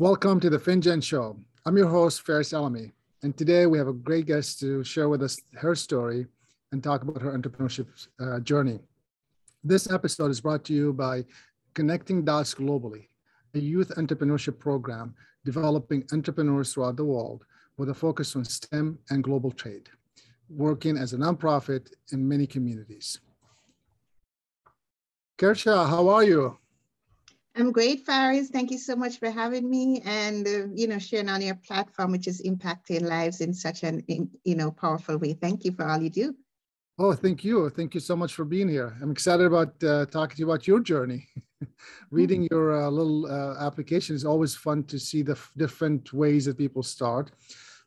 Welcome to the Finjan Show. I'm your host, Faris Elami, and today we have a great guest to share with us her story and talk about her entrepreneurship uh, journey. This episode is brought to you by Connecting Dots Globally, a youth entrepreneurship program developing entrepreneurs throughout the world with a focus on STEM and global trade, working as a nonprofit in many communities. Kirsha, how are you? I'm great, Faris. Thank you so much for having me and, uh, you know, sharing on your platform, which is impacting lives in such an, you know, powerful way. Thank you for all you do. Oh, thank you. Thank you so much for being here. I'm excited about uh, talking to you about your journey. Reading mm-hmm. your uh, little uh, application is always fun to see the different ways that people start.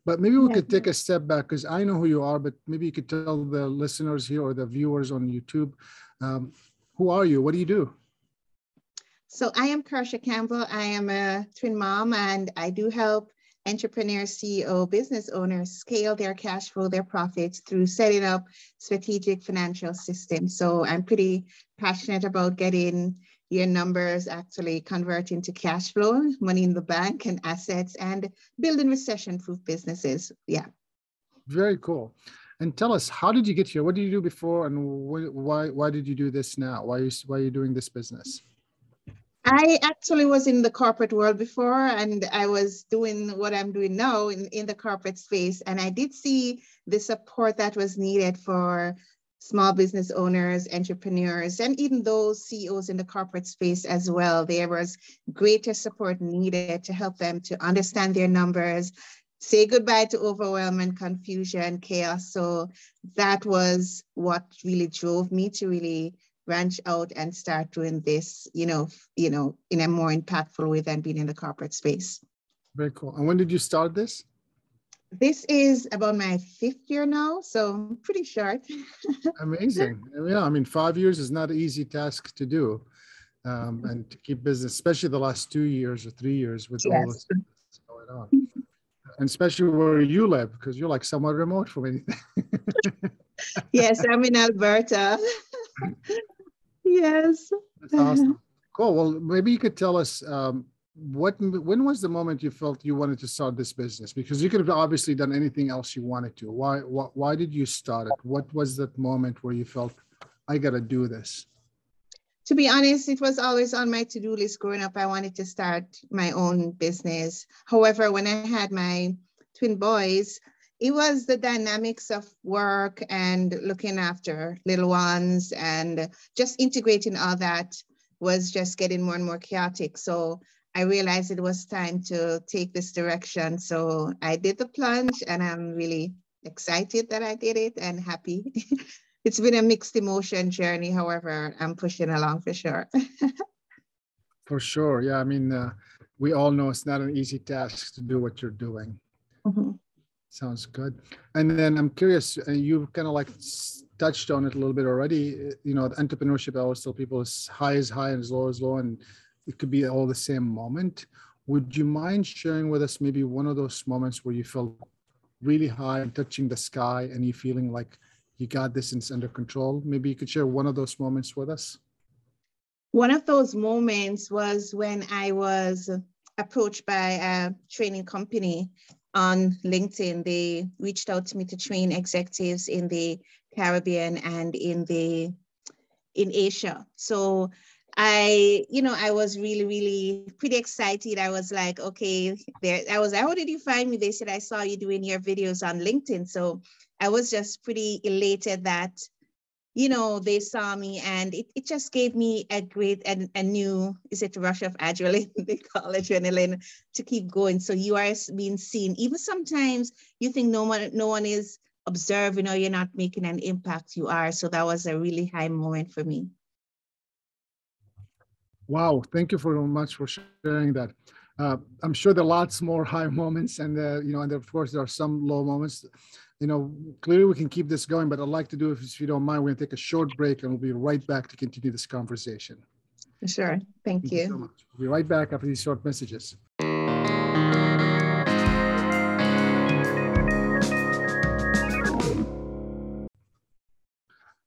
But maybe we yeah. could take a step back because I know who you are, but maybe you could tell the listeners here or the viewers on YouTube, um, who are you? What do you do? So I am Kirsha Campbell. I am a twin mom and I do help entrepreneurs, CEO, business owners scale their cash flow, their profits through setting up strategic financial systems. So I'm pretty passionate about getting your numbers actually converting to cash flow, money in the bank and assets and building recession-proof businesses. Yeah. Very cool. And tell us, how did you get here? What did you do before and why, why did you do this now? Why are you, why are you doing this business? I actually was in the corporate world before and I was doing what I'm doing now in, in the corporate space. And I did see the support that was needed for small business owners, entrepreneurs, and even those CEOs in the corporate space as well. There was greater support needed to help them to understand their numbers, say goodbye to overwhelm and confusion, chaos. So that was what really drove me to really branch out and start doing this, you know, you know, in a more impactful way than being in the corporate space. Very cool. And when did you start this? This is about my fifth year now, so I'm pretty short. Amazing. Yeah, I mean, five years is not an easy task to do. Um, and to keep business, especially the last two years or three years with yes. all this going on. And especially where you live, because you're like somewhat remote from anything. yes, I'm in Alberta. Yes. That's awesome. Cool. Well, maybe you could tell us um, what when was the moment you felt you wanted to start this business? Because you could have obviously done anything else you wanted to. Why why, why did you start it? What was that moment where you felt I got to do this? To be honest, it was always on my to-do list growing up. I wanted to start my own business. However, when I had my twin boys, it was the dynamics of work and looking after little ones and just integrating all that was just getting more and more chaotic. So I realized it was time to take this direction. So I did the plunge and I'm really excited that I did it and happy. it's been a mixed emotion journey. However, I'm pushing along for sure. for sure. Yeah. I mean, uh, we all know it's not an easy task to do what you're doing. Mm-hmm. Sounds good. And then I'm curious, uh, you kind of like touched on it a little bit already. Uh, you know, entrepreneurship, I always tell people is high is high and as low as low, and it could be all the same moment. Would you mind sharing with us maybe one of those moments where you felt really high and touching the sky and you feeling like you got this and under control? Maybe you could share one of those moments with us. One of those moments was when I was approached by a training company on LinkedIn, they reached out to me to train executives in the Caribbean and in the in Asia. So I, you know, I was really, really pretty excited. I was like, okay, there. I was, how did you find me? They said I saw you doing your videos on LinkedIn. So I was just pretty elated that you know, they saw me and it, it just gave me a great and a new, is it rush of adrenaline? they call adrenaline to keep going. So you are being seen. Even sometimes you think no one, no one is observing or you're not making an impact. You are. So that was a really high moment for me. Wow, thank you very much for sharing that. Uh, I'm sure there are lots more high moments, and uh, you know, and of course there are some low moments you know, clearly we can keep this going, but I'd like to do, if, you don't mind, we're going to take a short break and we'll be right back to continue this conversation. For sure. Thank, Thank you. you so much. We'll be right back after these short messages.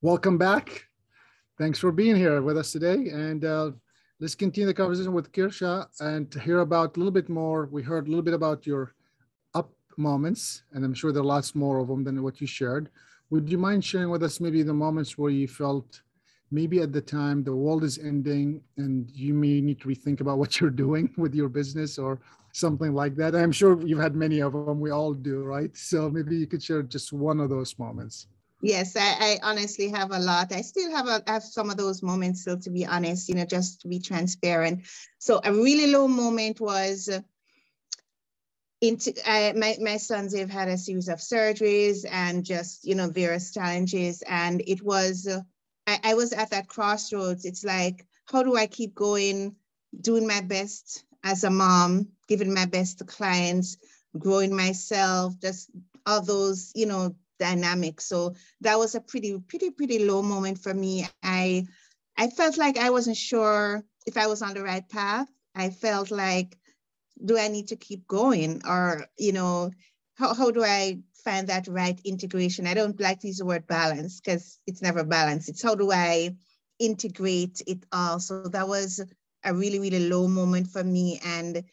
Welcome back. Thanks for being here with us today. And uh, let's continue the conversation with Kirsha and hear about a little bit more. We heard a little bit about your moments, and I'm sure there are lots more of them than what you shared. Would you mind sharing with us maybe the moments where you felt maybe at the time the world is ending and you may need to rethink about what you're doing with your business or something like that? I'm sure you've had many of them. We all do, right? So maybe you could share just one of those moments. Yes, I, I, honestly have a lot. I still have a, have some of those moments still, to be honest, you know, just to be transparent. So a really low moment was into uh, my, my sons have had a series of surgeries and just, you know, various challenges. And it was, uh, I, I was at that crossroads. It's like, how do I keep going, doing my best as a mom, giving my best to clients, growing myself, just all those, you know, dynamics So that was a pretty, pretty, pretty low moment for me. I, I felt like I wasn't sure if I was on the right path. I felt like, do I need to keep going, or you know, how how do I find that right integration? I don't like to use the word balance because it's never balance. It's how do I integrate it all. So that was a really, really low moment for me. And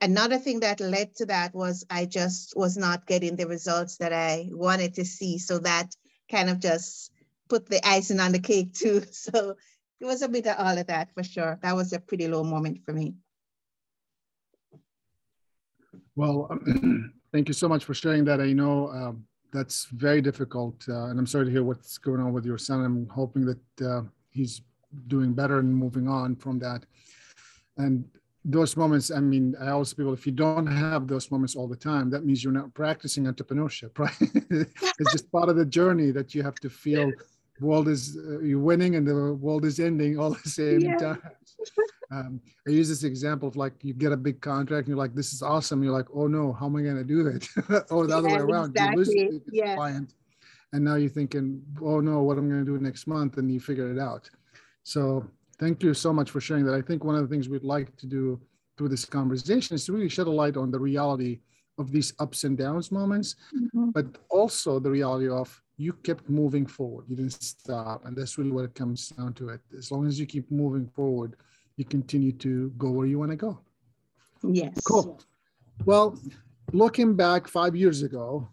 another thing that led to that was I just was not getting the results that I wanted to see. So that kind of just put the icing on the cake too. So it was a bit of all of that for sure. That was a pretty low moment for me. Well, thank you so much for sharing that. I know um, that's very difficult, uh, and I'm sorry to hear what's going on with your son. I'm hoping that uh, he's doing better and moving on from that. And those moments, I mean, I always people, if you don't have those moments all the time, that means you're not practicing entrepreneurship, right? it's just part of the journey that you have to feel world is uh, you're winning and the world is ending all the same yeah. time. Um, I use this example of like you get a big contract and you're like, this is awesome. You're like, oh no, how am I going to do that? or the yeah, other way around, exactly. you lose yeah. client, and now you're thinking, oh no, what am I going to do next month? And you figure it out. So Thank you so much for sharing that. I think one of the things we'd like to do through this conversation is to really shed a light on the reality of these ups and downs moments, mm-hmm. but also the reality of you kept moving forward. You didn't stop. And that's really what it comes down to it. As long as you keep moving forward, you continue to go where you want to go. Yes. Cool. Well, looking back five years ago,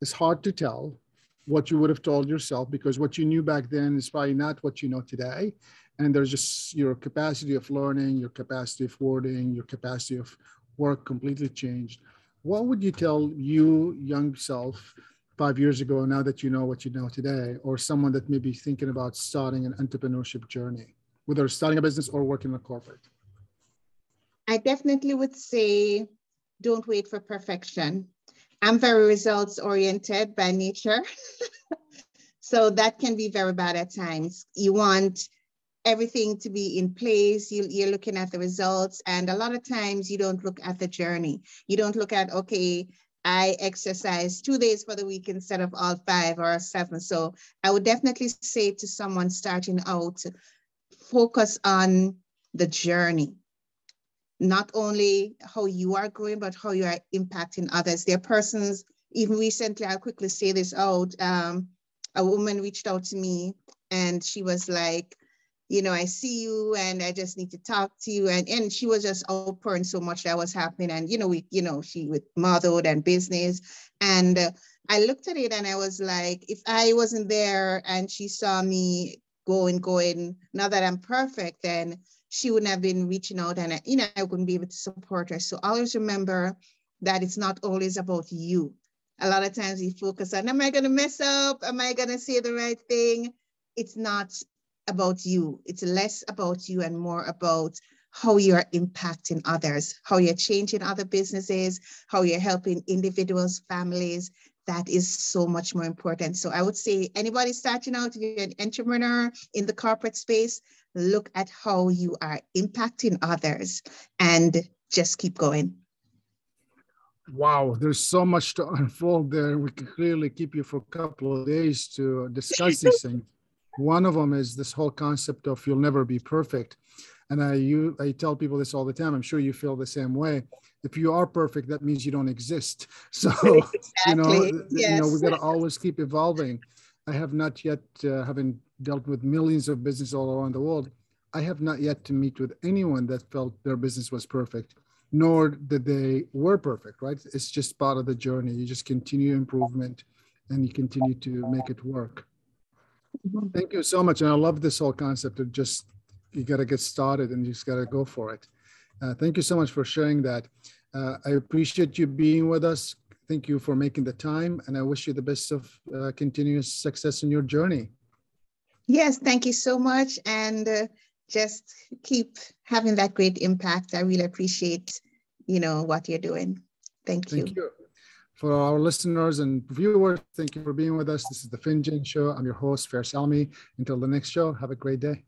it's hard to tell what you would have told yourself because what you knew back then is probably not what you know today and there's just your capacity of learning your capacity of wording your capacity of work completely changed what would you tell you young self five years ago now that you know what you know today or someone that may be thinking about starting an entrepreneurship journey whether starting a business or working in a corporate i definitely would say don't wait for perfection i'm very results oriented by nature so that can be very bad at times you want everything to be in place. You, you're looking at the results. And a lot of times you don't look at the journey. You don't look at, okay, I exercise two days for the week instead of all five or seven. So I would definitely say to someone starting out, focus on the journey. Not only how you are growing, but how you are impacting others. There are persons, even recently, I'll quickly say this out. Um, a woman reached out to me and she was like, you know, I see you and I just need to talk to you. And, and she was just outpouring so much that was happening. And, you know, we, you know, she with motherhood and business. And uh, I looked at it and I was like, if I wasn't there and she saw me going, going, now that I'm perfect, then she wouldn't have been reaching out and, you know, I wouldn't be able to support her. So always remember that it's not always about you. A lot of times we focus on, am I going to mess up? Am I going to say the right thing? It's not about you. It's less about you and more about how you're impacting others, how you're changing other businesses, how you're helping individuals, families. That is so much more important. So I would say anybody starting out, if you're an entrepreneur in the corporate space, look at how you are impacting others and just keep going. Wow, there's so much to unfold there. We could clearly keep you for a couple of days to discuss these things. One of them is this whole concept of you'll never be perfect. And I, you, I tell people this all the time. I'm sure you feel the same way. If you are perfect, that means you don't exist. So, exactly. you know, yes. you know, we got to always keep evolving. I have not yet, uh, having dealt with millions of businesses all around the world, I have not yet to meet with anyone that felt their business was perfect, nor that they were perfect, right? It's just part of the journey. You just continue improvement and you continue to make it work. Mm-hmm. Thank you so much. And I love this whole concept of just, you got to get started and you just got to go for it. Uh, thank you so much for sharing that. Uh, I appreciate you being with us. Thank you for making the time, and I wish you the best of uh, continuous success in your journey. Yes, thank you so much. And uh, just keep having that great impact. I really appreciate, you know, what you're doing. Thank you. Thank you. For our listeners and viewers, thank you for being with us. This is the Finjan Show. I'm your host, Faris Elami. Until the next show, have a great day.